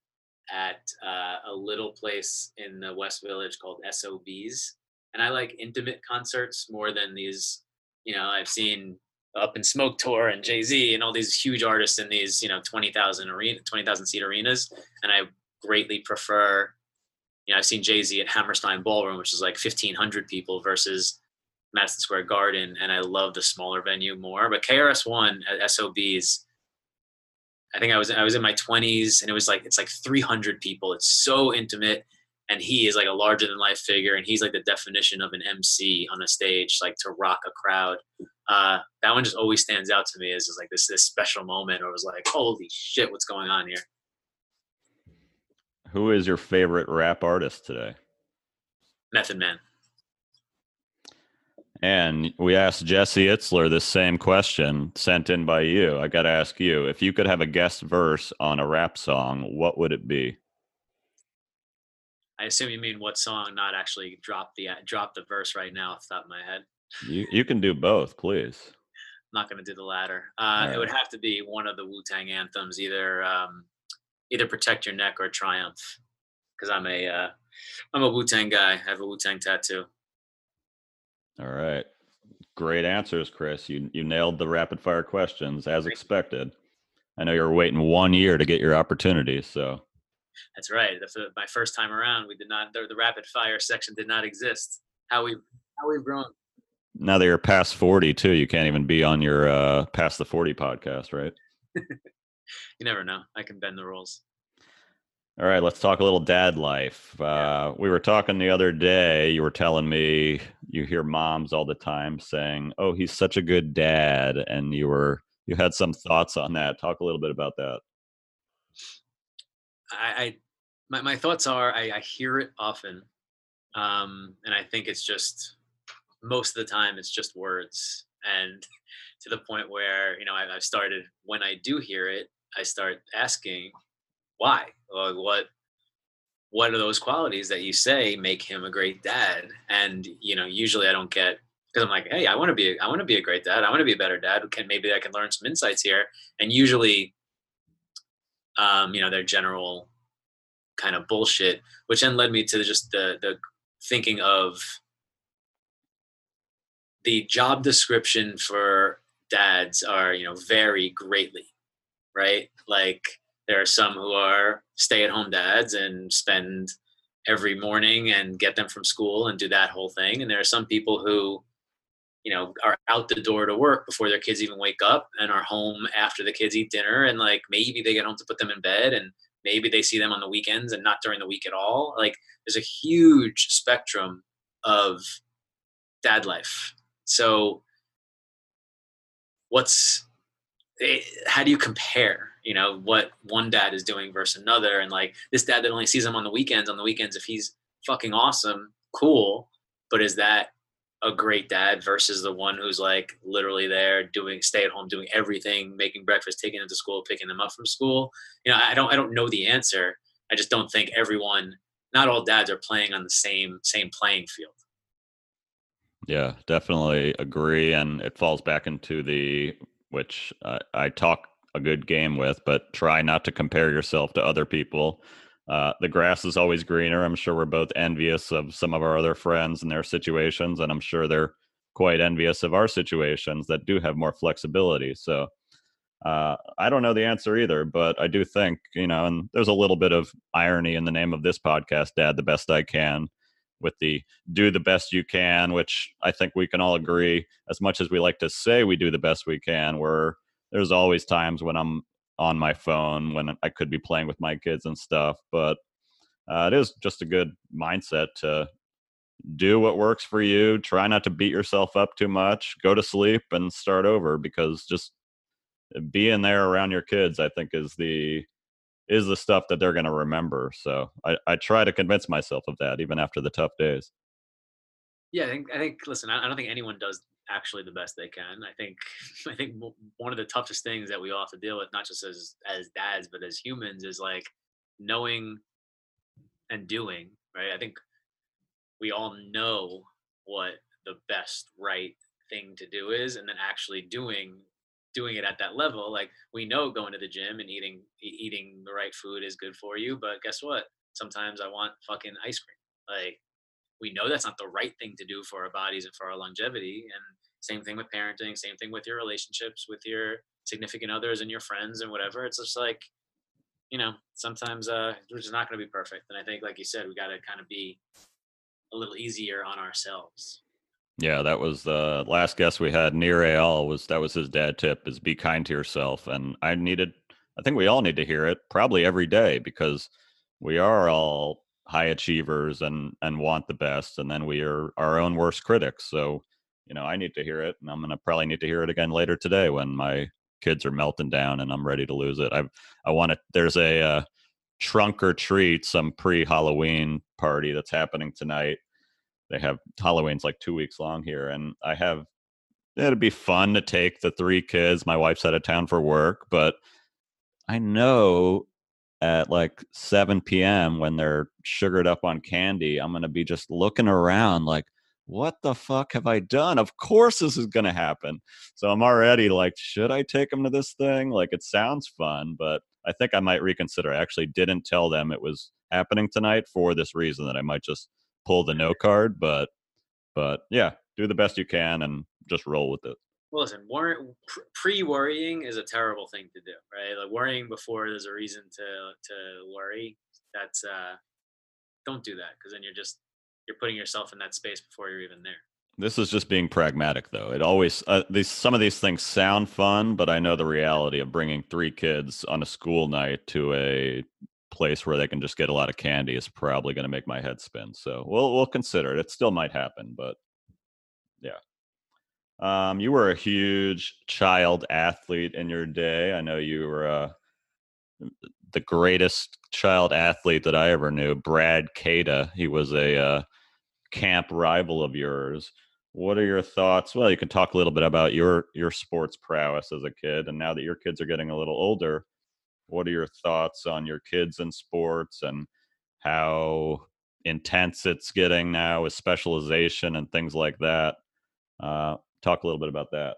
at uh, a little place in the West Village called SOBs, and I like intimate concerts more than these. You know, I've seen Up in Smoke Tour and Jay Z and all these huge artists in these you know twenty thousand arena, twenty thousand seat arenas, and I greatly prefer. You know, I've seen Jay Z at Hammerstein Ballroom, which is like fifteen hundred people, versus Madison Square Garden, and I love the smaller venue more. But KRS One at SOBs, I think I was I was in my 20s, and it was like it's like 300 people. It's so intimate, and he is like a larger than life figure, and he's like the definition of an MC on a stage, like to rock a crowd. Uh, that one just always stands out to me as just like this this special moment, or was like, holy shit, what's going on here? Who is your favorite rap artist today? Method Man. And we asked Jesse Itzler this same question sent in by you. I got to ask you if you could have a guest verse on a rap song, what would it be? I assume you mean what song, not actually drop the drop the verse right now off the top of my head. You you can do both, please. I'm not going to do the latter. Uh, right. It would have to be one of the Wu Tang anthems, either um, either Protect Your Neck or Triumph, because I'm a uh, a Wu Tang guy. I have a Wu Tang tattoo. All right. Great answers, Chris. You you nailed the rapid fire questions as expected. I know you're waiting one year to get your opportunity, so. That's right. The, my first time around, we did not. The, the rapid fire section did not exist. How we how we've grown. Now that you're past forty, too, you can't even be on your uh, past the forty podcast, right? (laughs) you never know. I can bend the rules. All right, let's talk a little dad life. Uh, we were talking the other day. You were telling me you hear moms all the time saying, "Oh, he's such a good dad," and you were you had some thoughts on that. Talk a little bit about that. I, I my my thoughts are I, I hear it often, um, and I think it's just most of the time it's just words, and (laughs) to the point where you know I, I've started when I do hear it, I start asking why? Like what what are those qualities that you say make him a great dad? And you know, usually I don't get because I'm like, hey, I want to be, I want to be a great dad. I want to be a better dad. Can maybe I can learn some insights here? And usually, um, you know, their general kind of bullshit, which then led me to just the the thinking of the job description for dads are you know vary greatly, right? Like there are some who are stay-at-home dads and spend every morning and get them from school and do that whole thing. And there are some people who you know are out the door to work before their kids even wake up and are home after the kids eat dinner. And like maybe they get home to put them in bed and maybe they see them on the weekends and not during the week at all. Like there's a huge spectrum of dad life. So what's eh, how do you compare you know what one dad is doing versus another? And like this dad that only sees him on the weekends on the weekends if he's fucking awesome cool. But is that a great dad versus the one who's like literally there doing stay at home doing everything making breakfast taking them to school picking them up from school? You know i don't i don't know the answer. I just don't think everyone not all dads are playing on the same same playing field. Yeah definitely agree. And it falls back into the which uh, i talk a good game with, but try not to compare yourself to other people. Uh, the grass is always greener. I'm sure we're both envious of some of our other friends and their situations, and I'm sure they're quite envious of our situations that do have more flexibility. So uh, I don't know the answer either, but I do think, you know, and there's a little bit of irony in the name of this podcast, Dad, the best I can, with the do the best you can, which I think we can all agree, as much as we like to say we do the best we can, where there's always times when I'm on my phone when I could be playing with my kids and stuff. But uh, it is just a good mindset to do what works for you. Try not to beat yourself up too much. Go to sleep and start over because just being there around your kids, I think, is the is the stuff that they're going to remember. So I, I try to convince myself of that even after the tough days. Yeah, I think I think listen, I don't think anyone does actually the best they can. I think (laughs) I think one of the toughest things that we all have to deal with, not just as as dads, but as humans, is like knowing and doing. Right. I think we all know what the best right thing to do is, and then actually doing doing it at that level. Like we know going to the gym and eating eating the right food is good for you, but guess what? Sometimes I want fucking ice cream. Like we know that's not the right thing to do for our bodies and for our longevity. And same thing with parenting, same thing with your relationships with your significant others and your friends and whatever. It's just like, you know, sometimes uh, we're just not going to be perfect. And I think, like you said, we got to kind of be a little easier on ourselves. Yeah, that was the last guest we had. Nir Eyal was that was his dad tip: is be kind to yourself. And I needed, I think we all need to hear it probably every day because we are all high achievers and and want the best and then we are our own worst critics so you know i need to hear it and i'm to probably need to hear it again later today when my kids are melting down and i'm ready to lose it i i want to there's a uh, trunk or treat some pre-halloween party that's happening tonight they have halloween's like two weeks long here and i have it'd be fun to take the three kids my wife's out of town for work but i know at like 7 p.m. when they're sugared up on candy, I'm to be just looking around like, what the fuck have I done? Of course this is to happen. So I'm already like, should I take them to this thing? Like, it sounds fun, but I think I might reconsider. I actually didn't tell them it was happening tonight for this reason that I might just pull the no card. But, but yeah, do the best you can and just roll with it well, listen, worry, pre-worrying is a terrible thing to do, right? Like worrying before there's a reason to to worry. That's uh, don't do that because then you're just you're putting yourself in that space before you're even there. This is just being pragmatic, though. It always uh, these some of these things sound fun, but I know the reality of bringing three kids on a school night to a place where they can just get a lot of candy is probably going to make my head spin. So we'll we'll consider it. It still might happen, but yeah. Um, you were a huge child athlete in your day. I know you were uh, the greatest child athlete that I ever knew, Brad Cada. He was a uh, camp rival of yours. What are your thoughts? Well, you can talk a little bit about your your sports prowess as a kid, and now that your kids are getting a little older, what are your thoughts on your kids in sports and how intense it's getting now with specialization and things like that? Uh, talk a little bit about that.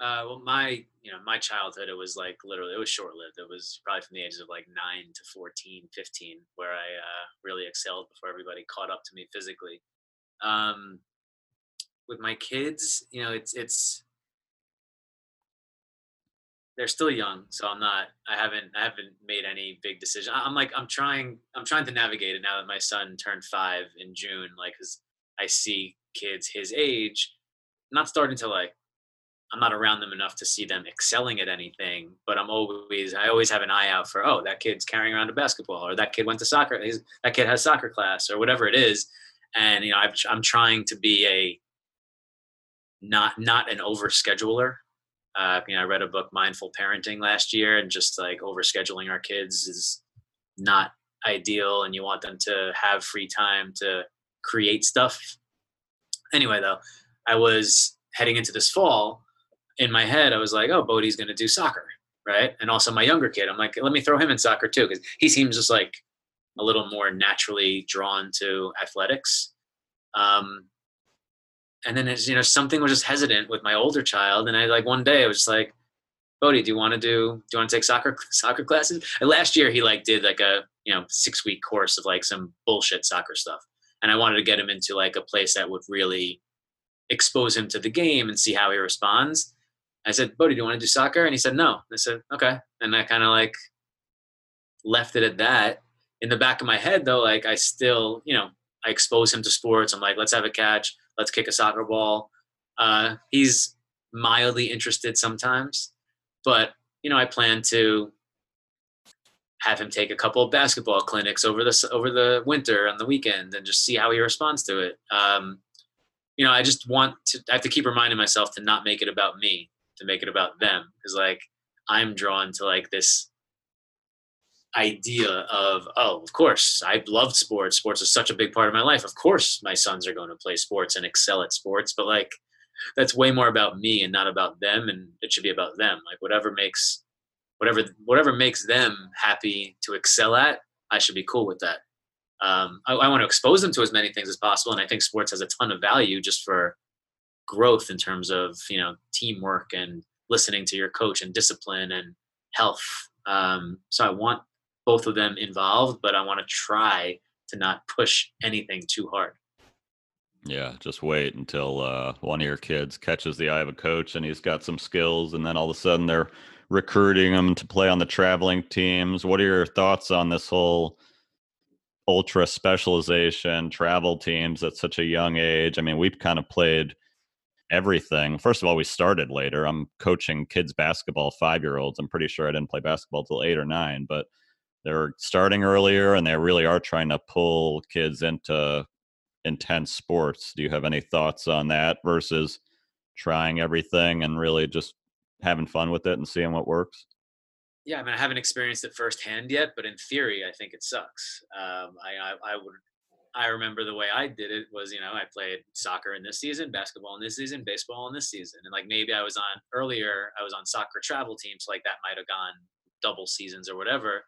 Uh, well, my you know my childhood it was like literally it was short lived. It was probably from the ages of like nine to 14, 15, where I uh, really excelled before everybody caught up to me physically. Um, with my kids, you know, it's it's they're still young, so I'm not. I haven't. I haven't made any big decision. I'm like. I'm trying. I'm trying to navigate it now that my son turned five in June. Like, cause I see kids his age not starting to like I'm not around them enough to see them excelling at anything, but I'm always I always have an eye out for oh that kid's carrying around a basketball or that kid went to soccer that kid has soccer class or whatever it is, and you know i am trying to be a not not an over scheduler. Uh, you know I read a book Mindful Parenting last year, and just like overscheduling our kids is not ideal, and you want them to have free time to create stuff. Anyway, though, I was heading into this fall, in my head, I was like, oh, Bodie's going to do soccer, right? And also my younger kid, I'm like, let me throw him in soccer too, because he seems just like a little more naturally drawn to athletics. Um, and then it's, you know, something was just hesitant with my older child. And I like one day I was like, Bodie, do you want to do do you want to take soccer (laughs) soccer classes? And last year he like did like a you know six week course of like some bullshit soccer stuff, and I wanted to get him into like a place that would really expose him to the game and see how he responds. I said, Bodie, do you want to do soccer? And he said, no. I said, okay. And I kind of like left it at that. In the back of my head, though, like I still, you know, I expose him to sports. I'm like, let's have a catch. Let's kick a soccer ball. Uh, he's mildly interested sometimes, but you know, I plan to have him take a couple of basketball clinics over the over the winter on the weekend and just see how he responds to it. Um, you know, I just want to. I have to keep reminding myself to not make it about me, to make it about them, because like I'm drawn to like this idea of oh of course i loved sports. Sports is such a big part of my life. Of course my sons are going to play sports and excel at sports. But like that's way more about me and not about them and it should be about them. Like whatever makes whatever whatever makes them happy to excel at i should be cool with that. Um, I, I want to expose them to as many things as possible and i think sports has a ton of value just for growth in terms of you know teamwork and listening to your coach and discipline and health. Um, so i want both of them involved, but I want to try to not push anything too hard. Yeah, just wait until uh, one of your kids catches the eye of a coach and he's got some skills, and then all of a sudden they're recruiting him to play on the traveling teams. What are your thoughts on this whole ultra specialization travel teams at such a young age? I mean, we've kind of played everything. First of all, we started later. I'm coaching kids basketball, five year olds. I'm pretty sure I didn't play basketball till eight or nine, but they're starting earlier and they really are trying to pull kids into intense sports. Do you have any thoughts on that versus trying everything and really just having fun with it and seeing what works? Yeah, I mean, I haven't experienced it firsthand yet, but in theory, I think it sucks. Um, I, I, I would, I remember the way I did it was, you know, I played soccer in this season, basketball in this season, baseball in this season, and like maybe I was on earlier, I was on soccer travel teams, like that might have gone double seasons or whatever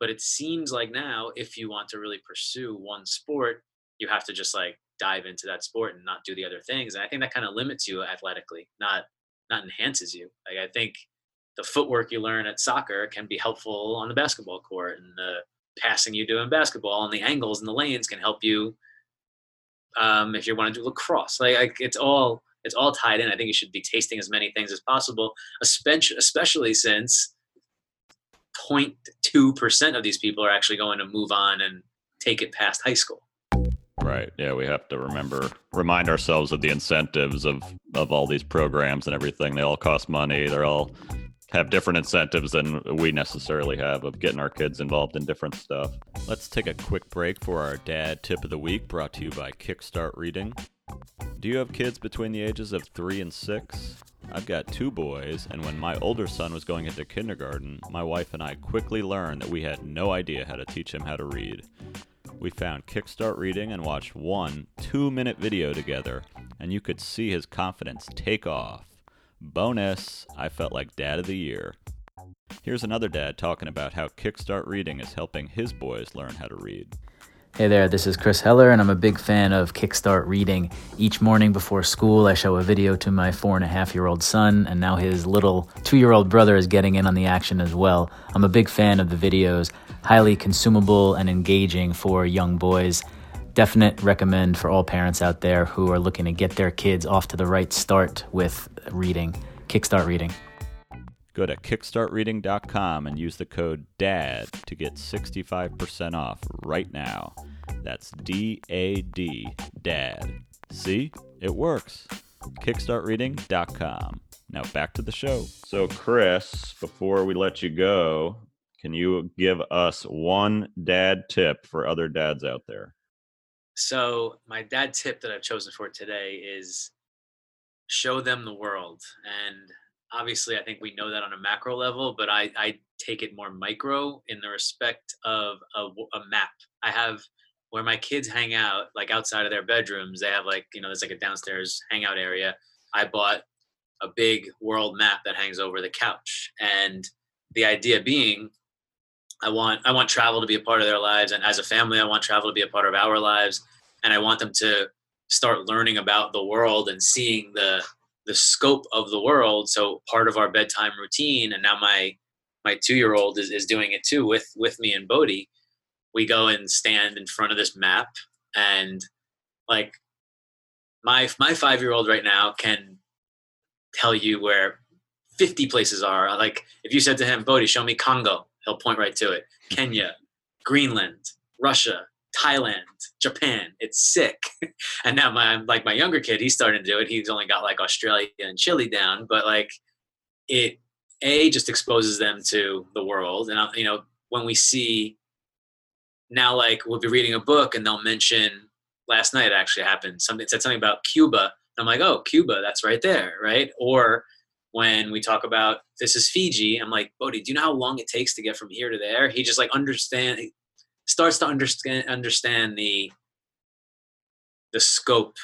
but it seems like now, if you want to really pursue one sport, you have to just like dive into that sport and not do the other things. And I think that kind of limits you athletically, not not enhances you. Like I think the footwork you learn at soccer can be helpful on the basketball court, and the passing you do in basketball, and the angles and the lanes can help you um, if you want to do lacrosse. Like, like it's all it's all tied in. I think you should be tasting as many things as possible, especially especially since 0.2% of these people are actually going to move on and take it past high school. Right. Yeah, we have to remember remind ourselves of the incentives of of all these programs and everything. They all cost money. They're all have different incentives than we necessarily have of getting our kids involved in different stuff. Let's take a quick break for our dad tip of the week brought to you by Kickstart Reading. Do you have kids between the ages of 3 and 6? I've got two boys, and when my older son was going into kindergarten, my wife and I quickly learned that we had no idea how to teach him how to read. We found Kickstart Reading and watched one two minute video together, and you could see his confidence take off. Bonus, I felt like dad of the year. Here's another dad talking about how Kickstart Reading is helping his boys learn how to read. Hey there, this is Chris Heller, and I'm a big fan of Kickstart Reading. Each morning before school, I show a video to my four and a half year old son, and now his little two year old brother is getting in on the action as well. I'm a big fan of the videos, highly consumable and engaging for young boys. Definite recommend for all parents out there who are looking to get their kids off to the right start with reading. Kickstart Reading. Go to kickstartreading.com and use the code DAD to get 65% off right now. That's D A D, DAD. See? It works. Kickstartreading.com. Now back to the show. So, Chris, before we let you go, can you give us one dad tip for other dads out there? So, my dad tip that I've chosen for today is show them the world. And obviously i think we know that on a macro level but i i take it more micro in the respect of a, a, map. I have where my kids hang out like outside of their bedrooms they have like you know there's like a downstairs hangout area. I bought a big world map that hangs over the couch and the idea being i want i want travel to be a part of their lives and as a family i want travel to be a part of our lives and i want them to start learning about the world and seeing the the scope of the world. So part of our bedtime routine, and now my my two year old is, is doing it too with with me and Bodhi. We go and stand in front of this map, and like my my five year old right now can tell you where 50 places are. Like if you said to him, Bodhi, show me Congo, he'll point right to it. Hmm. Kenya, Greenland, Russia, Thailand, Japan. It's sick. (laughs) and now my like my younger kid, he's starting to do it. He's only got like Australia and Chile down, but like it a just exposes them to the world. And uh, you know when we see now, like we'll be reading a book and they'll mention last night actually happened something said something about Cuba. I'm like, oh, Cuba, that's right there, right? Or when we talk about this is Fiji, I'm like, Bodhi, do you know how long it takes to get from here to there? He just like understand starts to understand understand the the scope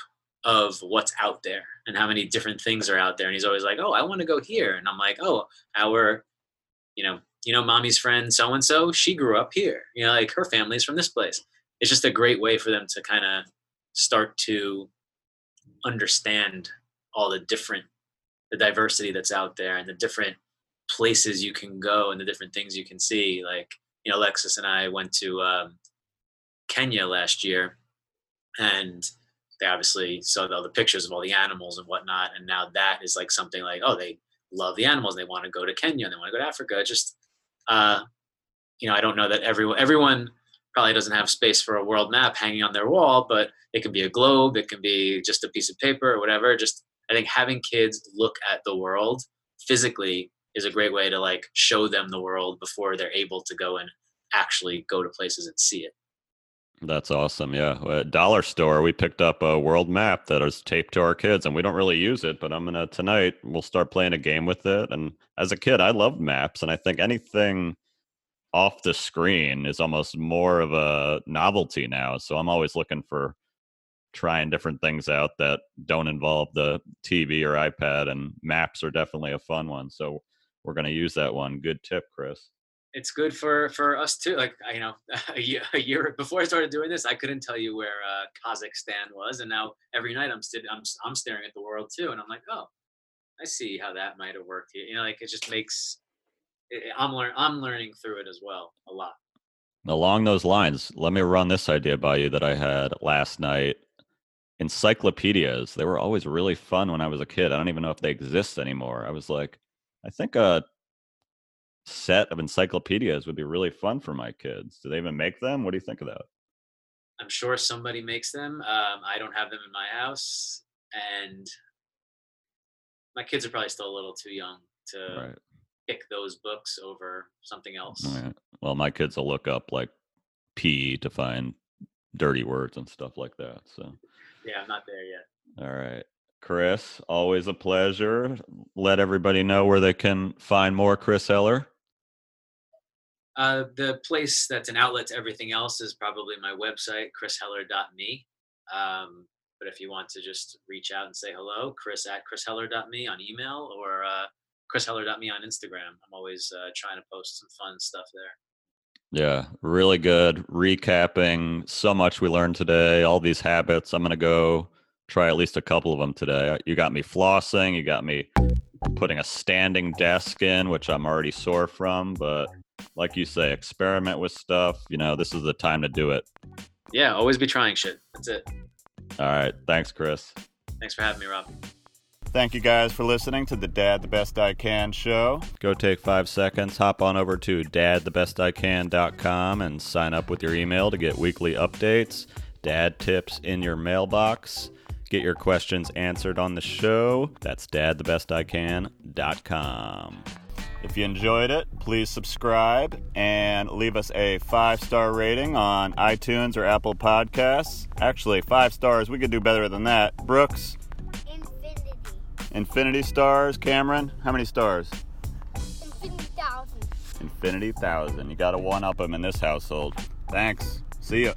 of what's out there and how many different things are out there. And he's always like oh i want to go here. And i'm like oh our you know you know mommy's friend so and so she grew up here. You know like her family's from this place. It's just a great way for them to kind of start to understand all the different the diversity that's out there and the different places you can go and the different things you can see. Like you know, Alexis and I went to um, Kenya last year, and they obviously saw all the pictures of all the animals and whatnot. And now that is like something like, oh, they love the animals. and They want to go to Kenya. And they want to go to Africa. Just, uh, you know, I don't know that everyone everyone probably doesn't have space for a world map hanging on their wall, but it can be a globe. It can be just a piece of paper or whatever. Just I think having kids look at the world physically is a great way to like show them the world before they're able to go and actually go to places and see it. That's awesome. Yeah. At Dollar Store, we picked up a world map that is taped to our kids and we don't really use it, but I'm going to tonight, we'll start playing a game with it. And as a kid, I loved maps. And I think anything off the screen is almost more of a novelty now. So I'm always looking for trying different things out that don't involve the TV or iPad. And maps are definitely a fun one. So we're going to use that one. Good tip, Chris. It's good for for us too. Like you know, (laughs) a year, a (laughs) year before I started doing this, I couldn't tell you where uh, Kazakhstan was, and now every night I'm st- I'm I'm staring at the world too, and I'm like, oh, I see how that might have worked. Here. You know, like it just makes it, I'm learn I'm learning through it as well a lot. Along those lines, let me run this idea by you that I had last night. Encyclopedias, they were always really fun when I was a kid. I don't even know if they exist anymore. I was like, I think a set of encyclopedias would be really fun for my kids. Do they even make them? What do you think of that? I'm sure somebody makes them. Um, I don't have them in my house, and my kids are probably still a little too young to right. pick those books over something else. Right. Well, my kids will look up like P to find dirty words and stuff like that. So yeah, I'm not there yet. All right. Chris, always a pleasure. Let everybody know where they can find more Chris Heller. Uh, the place that's an outlet to everything else is probably my website, chrisheller.me. Um, but if you want to just reach out and say hello, chris at chrisheller.me on email or uh, chrisheller.me on Instagram. I'm always uh, trying to post some fun stuff there. Yeah, really good. Recapping so much we learned today, all these habits. I'm going to go try at least a couple of them today. Uh, you got me flossing, you got me putting a standing desk in, which I'm already sore from, but like you say, experiment with stuff. You know, this is the time to do it. Yeah, always be trying shit. That's it. All right. Thanks, Chris. Thanks for having me, Rob. Thank you guys for listening to the Dad the Best I Can show. Go take five seconds, hop on over to dadthebestican.com and sign up with your email to get weekly updates, dad tips in your mailbox. Get your questions answered on the show. That's dadthebestican.com. If you enjoyed it, please subscribe and leave us a five star rating on iTunes or Apple Podcasts. Actually, five stars, we could do better than that. Brooks? Infinity. Infinity stars. Cameron, how many stars? Infinity thousand. Infinity thousand. You got to one up them in this household. Thanks. See ya.